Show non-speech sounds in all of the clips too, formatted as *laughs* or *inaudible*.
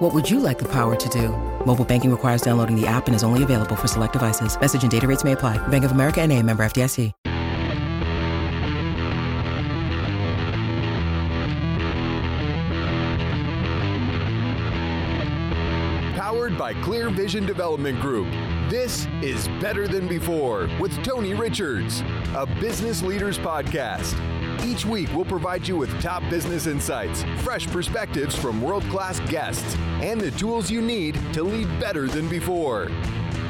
What would you like the power to do? Mobile banking requires downloading the app and is only available for select devices. Message and data rates may apply. Bank of America and a member FDIC. Powered by Clear Vision Development Group. This is Better Than Before with Tony Richards, a business leaders podcast. Each week, we'll provide you with top business insights, fresh perspectives from world class guests, and the tools you need to lead better than before.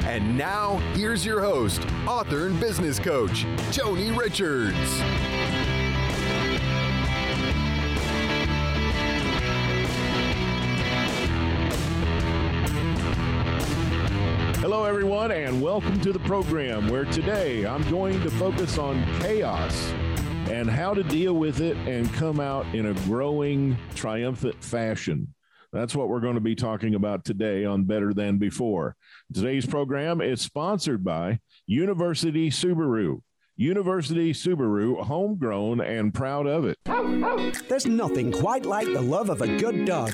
And now, here's your host, author and business coach, Tony Richards. Hello, everyone, and welcome to the program where today I'm going to focus on chaos and how to deal with it and come out in a growing, triumphant fashion. That's what we're going to be talking about today on Better Than Before. Today's program is sponsored by University Subaru. University Subaru, homegrown and proud of it. There's nothing quite like the love of a good dog.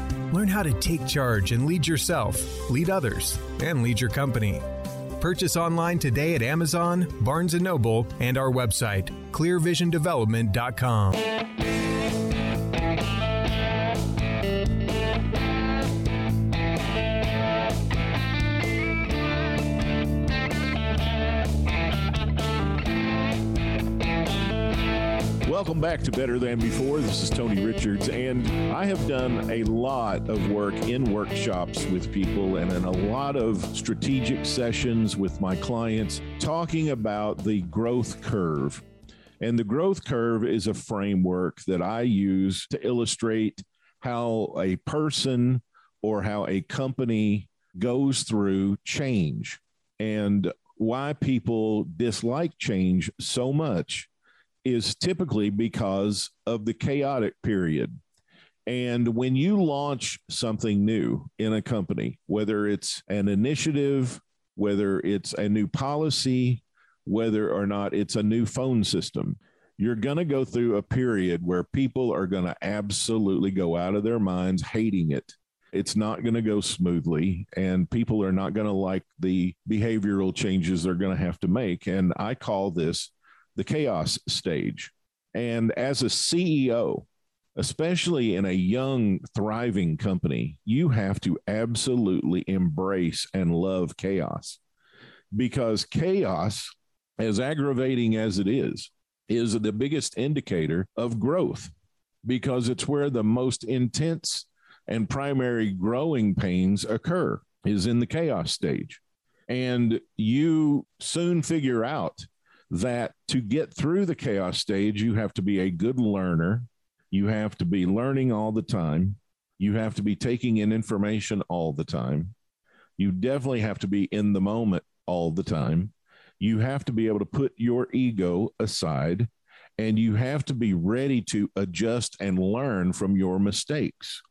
Learn how to take charge and lead yourself, lead others, and lead your company. Purchase online today at Amazon, Barnes & Noble, and our website, clearvisiondevelopment.com. Welcome back to Better Than Before. This is Tony Richards, and I have done a lot of work in workshops with people and in a lot of strategic sessions with my clients talking about the growth curve. And the growth curve is a framework that I use to illustrate how a person or how a company goes through change and why people dislike change so much is typically because of the chaotic period. And when you launch something new in a company, whether it's an initiative, whether it's a new policy, whether or not it's a new phone system, you're going to go through a period where people are going to absolutely go out of their minds hating it. It's not going to go smoothly, and people are not going to like the behavioral changes they're going to have to make. And I call this the chaos stage. And as a CEO, especially in a young, thriving company, you have to absolutely embrace and love chaos because chaos, as aggravating as it is, is the biggest indicator of growth because it's where the most intense and primary growing pains occur is in the chaos stage. And you soon figure out that to get through the chaos stage, you have to be a good learner. You have to be learning all the time. You have to be taking in information all the time. You definitely have to be in the moment all the time. You have to be able to put your ego aside and you have to be ready to adjust and learn from your mistakes.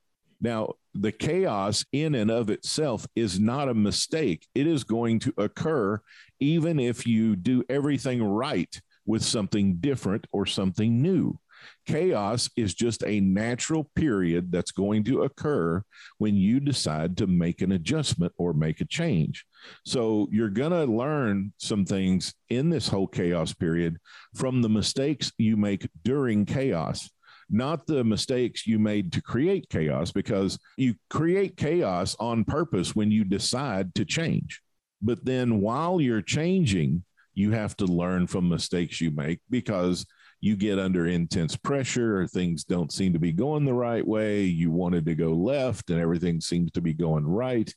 Now, the chaos in and of itself is not a mistake. It is going to occur even if you do everything right with something different or something new. Chaos is just a natural period that's going to occur when you decide to make an adjustment or make a change. So you're going to learn some things in this whole chaos period from the mistakes you make during chaos not the mistakes you made to create chaos, because you create chaos on purpose when you decide to change. But then while you're changing, you have to learn from mistakes you make because you get under intense pressure or things don't seem to be going the right way. You wanted to go left and everything seems to be going right.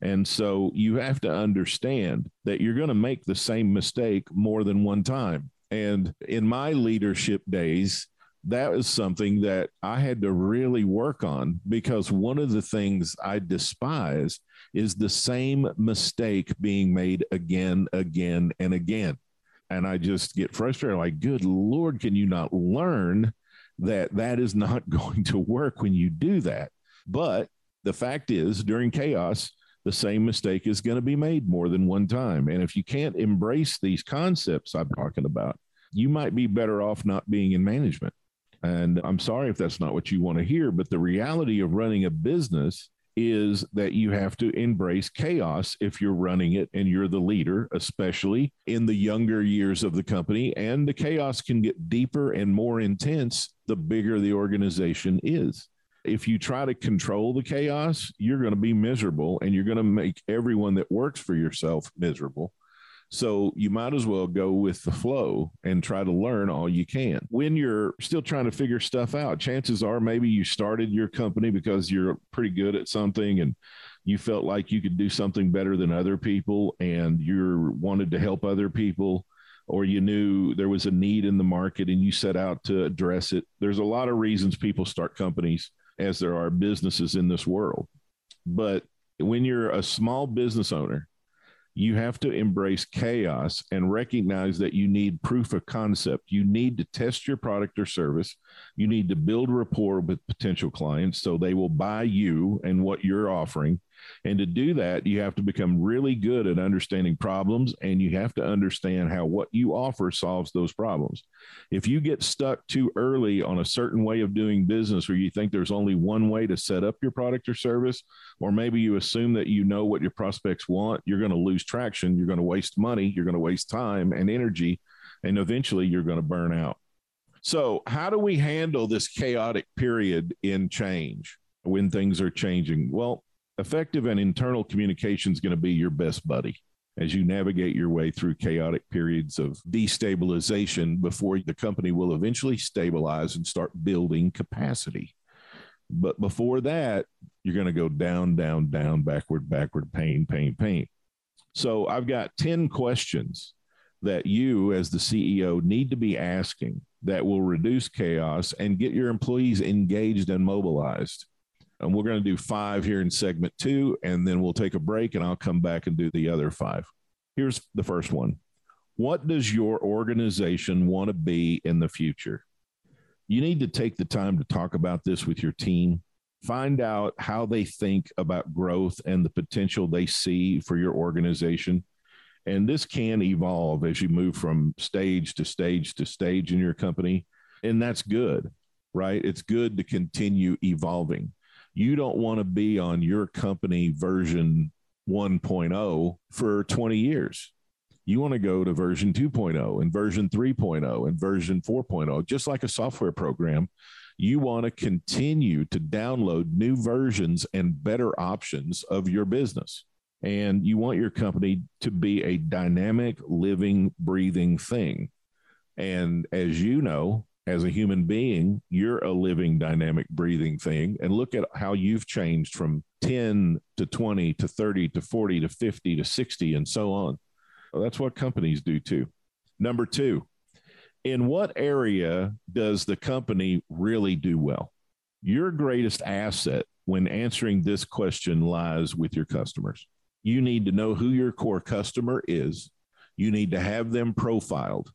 And so you have to understand that you're going to make the same mistake more than one time. And in my leadership days, that was something that I had to really work on because one of the things I despise is the same mistake being made again, again, and again. And I just get frustrated like, good Lord, can you not learn that that is not *laughs* going to work when you do that? But the fact is, during chaos, the same mistake is going to be made more than one time. And if you can't embrace these concepts I'm talking about, you might be better off not being in management. And I'm sorry if that's not what you want to hear, but the reality of running a business is that you have to embrace chaos if you're running it and you're the leader, especially in the younger years of the company. And the chaos can get deeper and more intense the bigger the organization is. If you try to control the chaos, you're going to be miserable and you're going to make everyone that works for yourself miserable. So you might as well go with the flow and try to learn all you can. When you're still trying to figure stuff out, chances are maybe you started your company because you're pretty good at something and you felt like you could do something better than other people and you wanted to help other people or you knew there was a need in the market and you set out to address it. There's a lot of reasons people start companies as there are businesses in this world. But when you're a small business owner you have to embrace chaos and recognize that you need proof of concept. You need to test your product or service. You need to build rapport with potential clients so they will buy you and what you're offering. And to do that, you have to become really good at understanding problems and you have to understand how what you offer solves those problems. If you get stuck too early on a certain way of doing business where you think there's only one way to set up your product or service, or maybe you assume that you know what your prospects want, you're going to lose traction. You're going to waste money. You're going to waste time and energy. And eventually you're going to burn out. So, how do we handle this chaotic period in change when things are changing? Well, effective and internal communication is going to be your best buddy as you navigate your way through chaotic periods of destabilization before the company will eventually stabilize and start building capacity. But before that, you're going to go down, down, down, backward, backward, pain, pain, pain. So I've got 10 questions that you, as the CEO, need to be asking that will reduce chaos and get your employees engaged and mobilized. And we're going to do five here in segment two, and then we'll take a break and I'll come back and do the other five. Here's the first one What does your organization want to be in the future? You need to take the time to talk about this with your team. Find out how they think about growth and the potential they see for your organization. And this can evolve as you move from stage to stage to stage in your company. And that's good, right? It's good to continue evolving you don't want to be on your company version 1.0 for 20 years. You want to go to version 2.0 and version 3.0 and version 4.0, just like a software program. You want to continue to download new versions and better options of your business. And you want your company to be a dynamic, living, breathing thing. And as you know, as a human being, you're a living, dynamic, breathing thing. And look at how you've changed from 10 to 20 to 30 to 40 to 50 to 60 and so on. That's what companies do too. Number two, in what area does the company really do well? Your greatest asset when answering this question lies with your customers. You need to know who your core customer is. You need to have them profiled.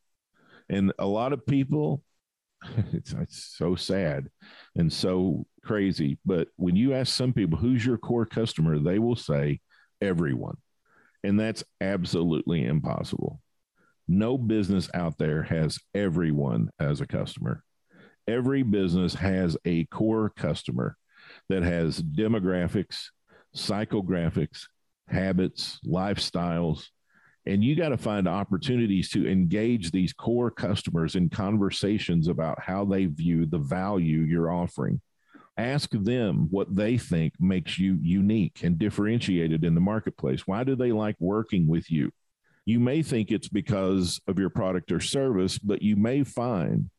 And a lot of people *laughs* it's, it's so sad and so crazy. But when you ask some people, who's your core customer, they will say everyone. And that's absolutely impossible. No business out there has everyone as a customer. Every business has a core customer that has demographics, psychographics, habits, lifestyles, and you got to find opportunities to engage these core customers in conversations about how they view the value you're offering. Ask them what they think makes you unique and differentiated in the marketplace. Why do they like working with you? You may think it's because of your product or service, but you may find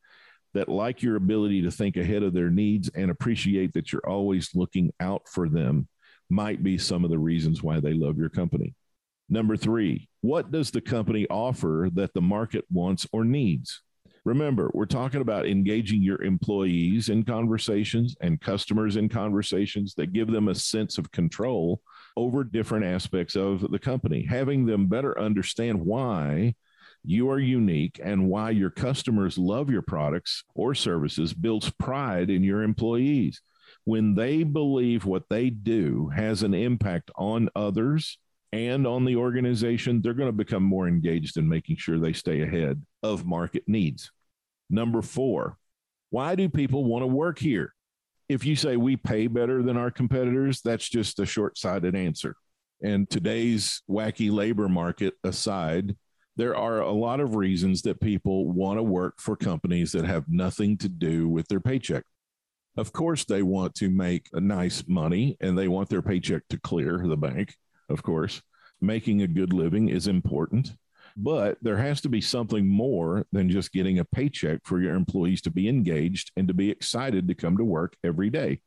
that like your ability to think ahead of their needs and appreciate that you're always looking out for them might be some of the reasons why they love your company. Number three, what does the company offer that the market wants or needs? Remember, we're talking about engaging your employees in conversations and customers in conversations that give them a sense of control over different aspects of the company, having them better understand why you are unique and why your customers love your products or services builds pride in your employees. When they believe what they do has an impact on others, and on the organization, they're going to become more engaged in making sure they stay ahead of market needs. Number four, why do people want to work here? If you say we pay better than our competitors, that's just a short sighted answer. And today's wacky labor market aside, there are a lot of reasons that people want to work for companies that have nothing to do with their paycheck. Of course, they want to make a nice money and they want their paycheck to clear the bank of course. Making a good living is important, but there has to be something more than just getting a paycheck for your employees to be engaged and to be excited to come to work every day.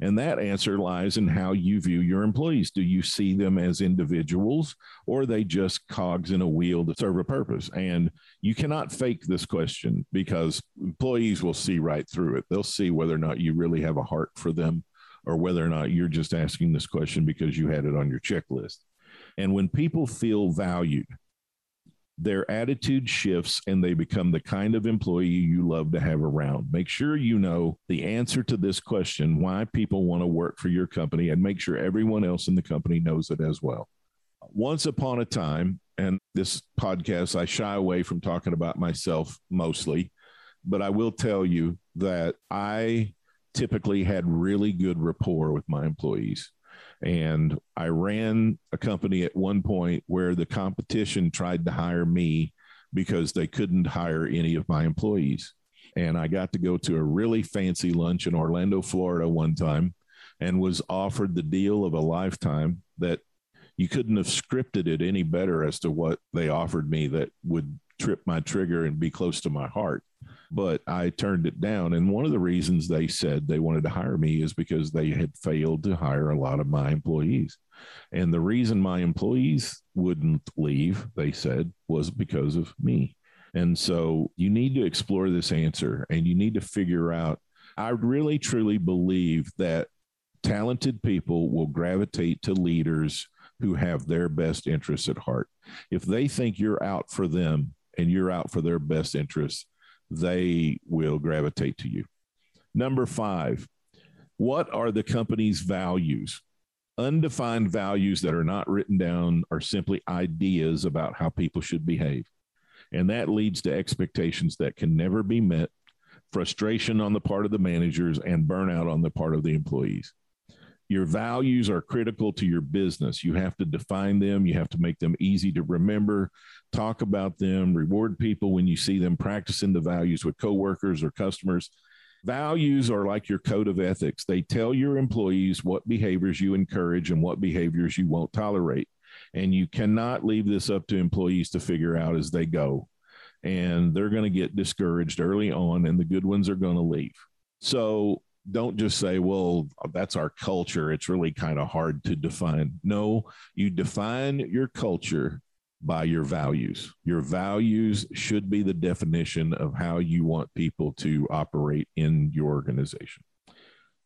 And that answer lies in how you view your employees. Do you see them as individuals or are they just cogs in a wheel that serve a purpose? And you cannot fake this question because employees will see right through it. They'll see whether or not you really have a heart for them or whether or not you're just asking this question because you had it on your checklist. And when people feel valued, their attitude shifts and they become the kind of employee you love to have around. Make sure you know the answer to this question why people want to work for your company and make sure everyone else in the company knows it as well. Once upon a time, and this podcast, I shy away from talking about myself mostly, but I will tell you that I typically had really good rapport with my employees. And I ran a company at one point where the competition tried to hire me because they couldn't hire any of my employees. And I got to go to a really fancy lunch in Orlando, Florida one time and was offered the deal of a lifetime that you couldn't have scripted it any better as to what they offered me that would trip my trigger and be close to my heart but I turned it down. And one of the reasons they said they wanted to hire me is because they had failed to hire a lot of my employees. And the reason my employees wouldn't leave, they said, was because of me. And so you need to explore this answer and you need to figure out. I really truly believe that talented people will gravitate to leaders who have their best interests at heart. If they think you're out for them and you're out for their best interests, they will gravitate to you. Number five, what are the company's values? Undefined values that are not written down are simply ideas about how people should behave. And that leads to expectations that can never be met, frustration on the part of the managers, and burnout on the part of the employees. Your values are critical to your business. You have to define them, you have to make them easy to remember, talk about them, reward people when you see them practicing the values with coworkers or customers. Values are like your code of ethics. They tell your employees what behaviors you encourage and what behaviors you won't tolerate. And you cannot leave this up to employees to figure out as they go. And they're going to get discouraged early on, and the good ones are going to leave. So don't just say, well, that's our culture. It's really kind of hard to define. No, you define your culture by your values. Your values should be the definition of how you want people to operate in your organization.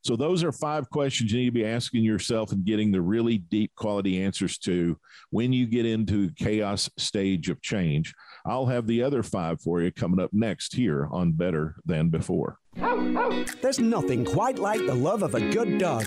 So, those are five questions you need to be asking yourself and getting the really deep quality answers to when you get into chaos stage of change. I'll have the other five for you coming up next here on Better Than Before. There's nothing quite like the love of a good dog.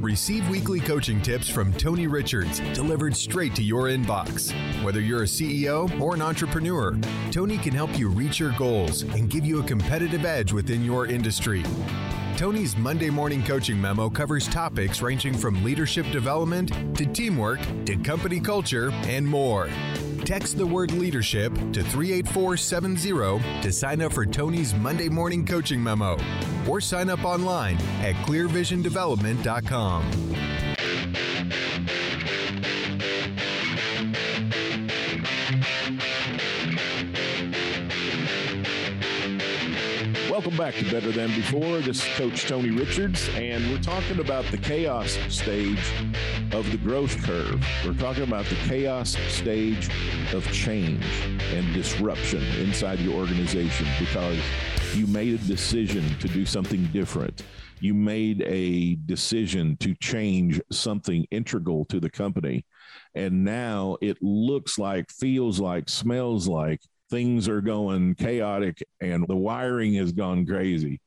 Receive weekly coaching tips from Tony Richards delivered straight to your inbox. Whether you're a CEO or an entrepreneur, Tony can help you reach your goals and give you a competitive edge within your industry. Tony's Monday morning coaching memo covers topics ranging from leadership development to teamwork to company culture and more. Text the word leadership to 38470 to sign up for Tony's Monday morning coaching memo or sign up online at clearvisiondevelopment.com. Welcome back to Better Than Before. This is Coach Tony Richards, and we're talking about the chaos stage of the growth curve. We're talking about the chaos stage of change and disruption inside your organization because you made a decision to do something different. You made a decision to change something integral to the company. And now it looks like, feels like, smells like things are going chaotic and the wiring has gone crazy.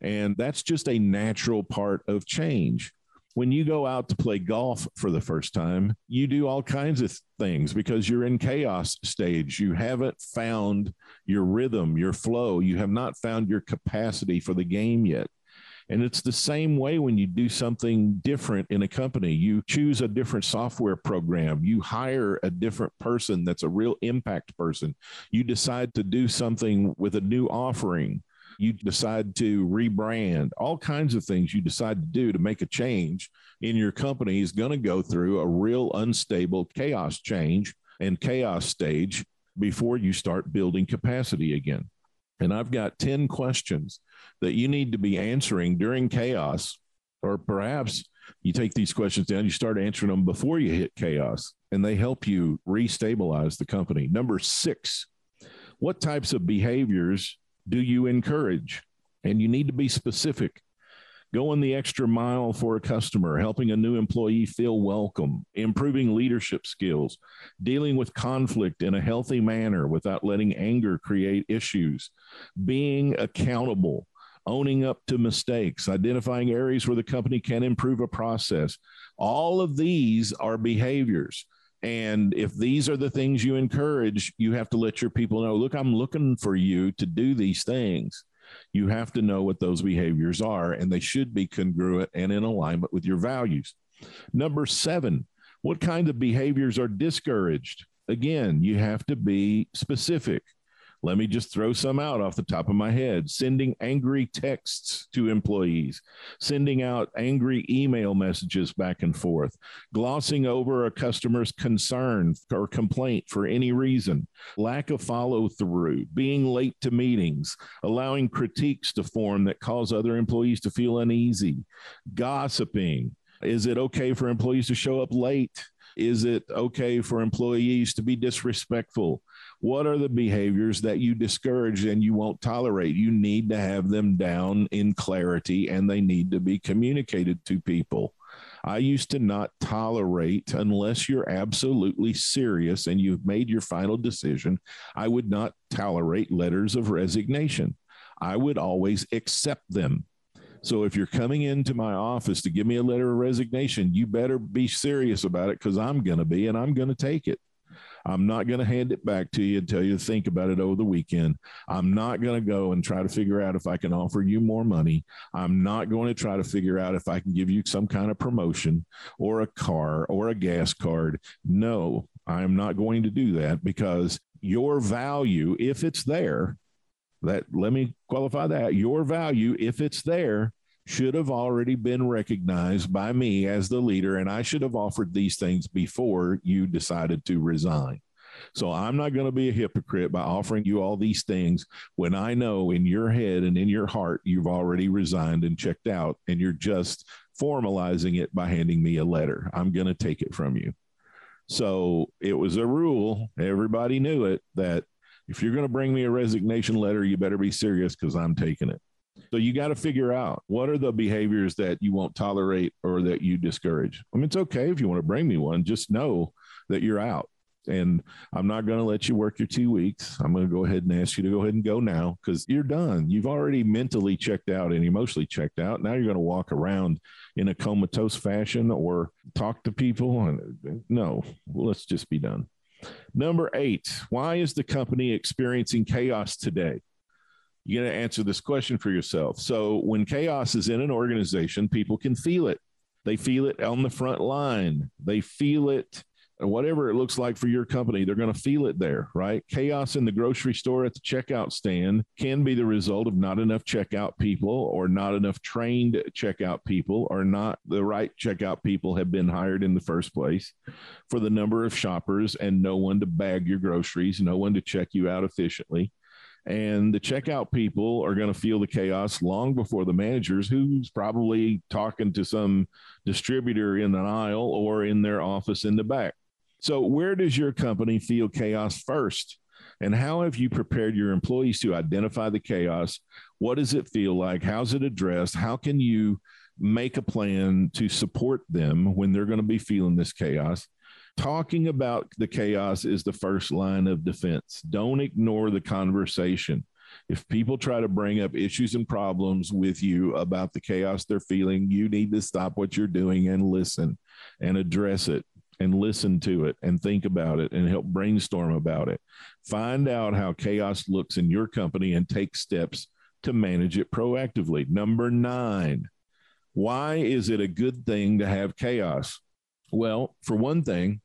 And that's just a natural part of change. When you go out to play golf for the first time, you do all kinds of things because you're in chaos stage. You haven't found your rhythm, your flow. You have not found your capacity for the game yet. And it's the same way when you do something different in a company. You choose a different software program, you hire a different person that's a real impact person. You decide to do something with a new offering. You decide to rebrand, all kinds of things you decide to do to make a change in your company is going to go through a real unstable chaos change and chaos stage before you start building capacity again. And I've got 10 questions that you need to be answering during chaos, or perhaps you take these questions down, you start answering them before you hit chaos, and they help you restabilize the company. Number six, what types of behaviors do you encourage? And you need to be specific going the extra mile for a customer, helping a new employee feel welcome, improving leadership skills, dealing with conflict in a healthy manner without letting anger create issues, being accountable, owning up to mistakes, identifying areas where the company can improve a process. All of these are behaviors. And if these are the things you encourage, you have to let your people know look, I'm looking for you to do these things you have to know what those behaviors are, and they should be congruent and in alignment with your values. Number seven, what kind of behaviors are discouraged? Again, you have to be specific. Let me just throw some out off the top of my head. Sending angry texts to employees, sending out angry email messages back and forth, glossing over a customer's concern or complaint for any reason, lack of follow through, being late to meetings, allowing critiques to form that cause other employees to feel uneasy, gossiping. Is it okay for employees to show up late? Is it okay for employees to be disrespectful? What are the behaviors that you discourage and you won't tolerate? You need to have them down in clarity and they need to be communicated to people. I used to not tolerate, unless you're absolutely serious and you've made your final decision, I would not tolerate letters of resignation. I would always accept them. So if you're coming into my office to give me a letter of resignation, you better be serious about it because I'm going to be and I'm going to take it. I'm not going to hand it back to you and tell you to think about it over the weekend. I'm not going to go and try to figure out if I can offer you more money. I'm not going to try to figure out if I can give you some kind of promotion or a car or a gas card. No, I'm not going to do that because your value, if it's there, that let me qualify that your value, if it's there, should have already been recognized by me as the leader, and I should have offered these things before you decided to resign. So I'm not going to be a hypocrite by offering you all these things when I know in your head and in your heart you've already resigned and checked out, and you're just formalizing it by handing me a letter. I'm going to take it from you. So it was a rule. Everybody knew it that if you're going to bring me a resignation letter, you better be serious because I'm taking it. So you got to figure out what are the behaviors that you won't tolerate or that you discourage. I mean, it's okay if you want to bring me one, just know that you're out. And I'm not going to let you work your two weeks. I'm going to go ahead and ask you to go ahead and go now because you're done. You've already mentally checked out and emotionally checked out. Now you're going to walk around in a comatose fashion or talk to people. And No, let's just be done. Number eight, why is the company experiencing chaos today? You got to answer this question for yourself. So, when chaos is in an organization, people can feel it. They feel it on the front line. They feel it whatever it looks like for your company, they're going to feel it there, right? Chaos in the grocery store at the checkout stand can be the result of not enough checkout people or not enough trained checkout people or not the right checkout people have been hired in the first place for the number of shoppers and no one to bag your groceries, no one to check you out efficiently. And the checkout people are going to feel the chaos long before the managers, who's probably talking to some distributor in an aisle or in their office in the back. So, where does your company feel chaos first? And how have you prepared your employees to identify the chaos? What does it feel like? How's it addressed? How can you make a plan to support them when they're going to be feeling this chaos? Talking about the chaos is the first line of defense. Don't ignore the conversation. If people try to bring up issues and problems with you about the chaos they're feeling, you need to stop what you're doing and listen and address it and listen to it and think about it and help brainstorm about it. Find out how chaos looks in your company and take steps to manage it proactively. Number nine, why is it a good thing to have chaos? Well, for one thing,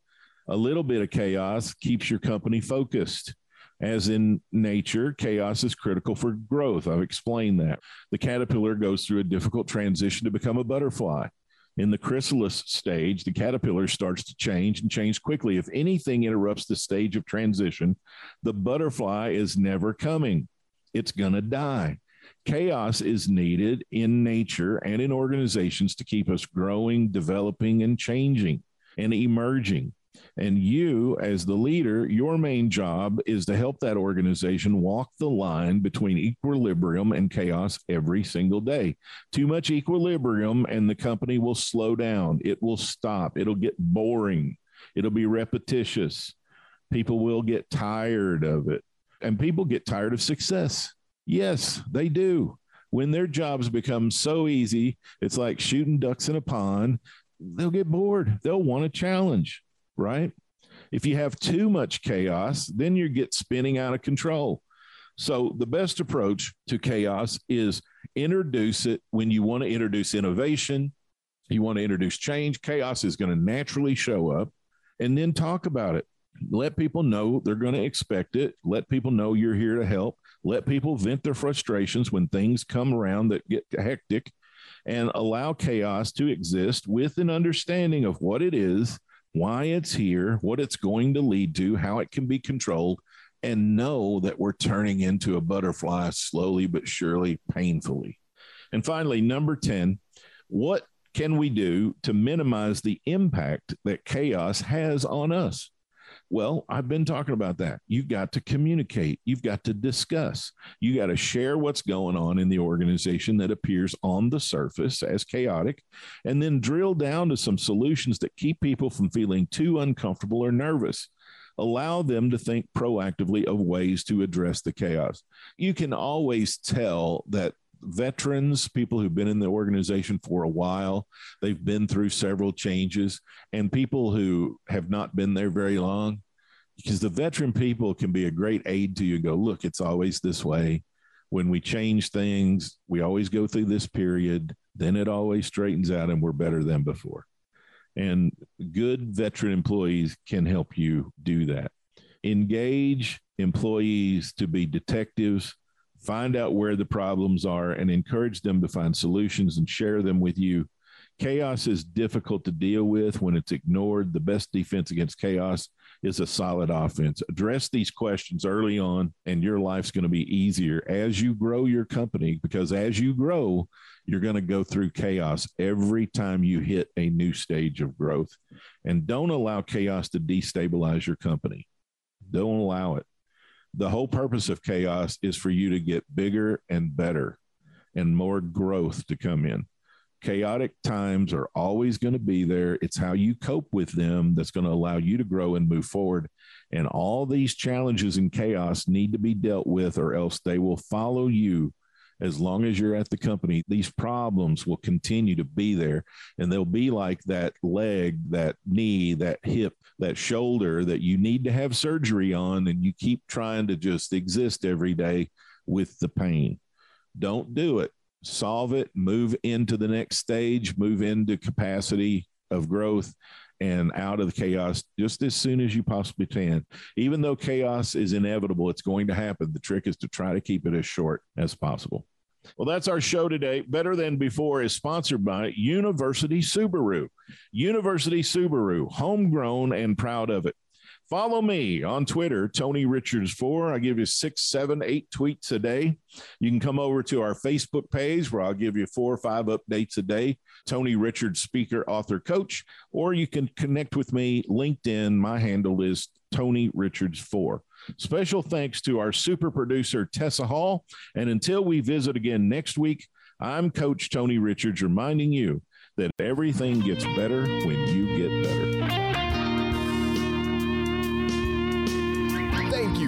a little bit of chaos keeps your company focused. As in nature, chaos is critical for growth. I've explained that. The caterpillar goes through a difficult transition to become a butterfly in the chrysalis stage, the caterpillar starts to change and change quickly. If anything interrupts the stage of transition, the butterfly is never coming, it's going to die. Chaos is needed in nature and in organizations to keep us growing, developing, and changing and emerging. And you, as the leader, your main job is to help that organization walk the line between equilibrium and chaos every single day. Too much equilibrium, and the company will slow down. It will stop. It'll get boring. It'll be repetitious. People will get tired of it. And people get tired of success. Yes, they do. When their jobs become so easy, it's like shooting ducks in a pond, they'll get bored. They'll want a challenge right? If you have too much chaos, then you get spinning out of control. So, the best approach to chaos is introduce it when you want to introduce innovation, you want to introduce change. Chaos is going to naturally show up, and then talk about it. Let people know they're going to expect it. Let people know you're here to help. Let people vent their frustrations when things come around that get hectic and allow chaos to exist with an understanding of what it is why it's here, what it's going to lead to, how it can be controlled, and know that we're turning into a butterfly slowly but surely, painfully. And finally, number 10, what can we do to minimize the impact that chaos has on us? Well, I've been talking about that. You've got to communicate, you've got to discuss, you got to share what's going on in the organization that appears on the surface as chaotic, and then drill down to some solutions that keep people from feeling too uncomfortable or nervous allow them to think proactively of ways to address the chaos. You can always tell that veterans, people who've been in the organization for a while, they've been through several changes, and people who have not been there very long, because the veteran people can be a great aid to you. Go, look, it's always this way. When we change things, we always go through this period, then it always straightens out and we're better than before. And good veteran employees can help you do that. Engage employees to be detectives find out where the problems are and encourage them to find solutions and share them with you Chaos is difficult to deal with when it's ignored. The best defense against chaos is a solid offense. Address these questions early on, and your life's going to be easier as you grow your company because as you grow, you're going to go through chaos every time you hit a new stage of growth. And don't allow chaos to destabilize your company. Don't allow it. The whole purpose of chaos is for you to get bigger and better and more growth to come in. Chaotic times are always going to be there. It's how you cope with them that's going to allow you to grow and move forward. And all these challenges and chaos need to be dealt with, or else they will follow you as long as you're at the company, these problems will continue to be there. And they'll be like that leg, that knee, that hip, that shoulder that you need to have surgery on. And you keep trying to just exist every day with the pain. Don't do it. Solve it, move into the next stage, move into capacity of growth and out of the chaos just as soon as you possibly can. Even though chaos is inevitable, it's going to happen. The trick is to try to keep it as short as possible. Well, that's our show today. Better Than Before is sponsored by University Subaru. University Subaru, homegrown and proud of it. Follow me on Twitter, Tony Richards 4. I give you six, seven, eight tweets a day. You can come over to our Facebook page where I'll give you four or five updates a day. Tony Richards, speaker, author, coach, or you can connect with me. LinkedIn, my handle is Tony Richards 4. Special thanks to our super producer, Tessa Hall. And until we visit again next week, I'm Coach Tony Richards reminding you that everything gets better when you get better.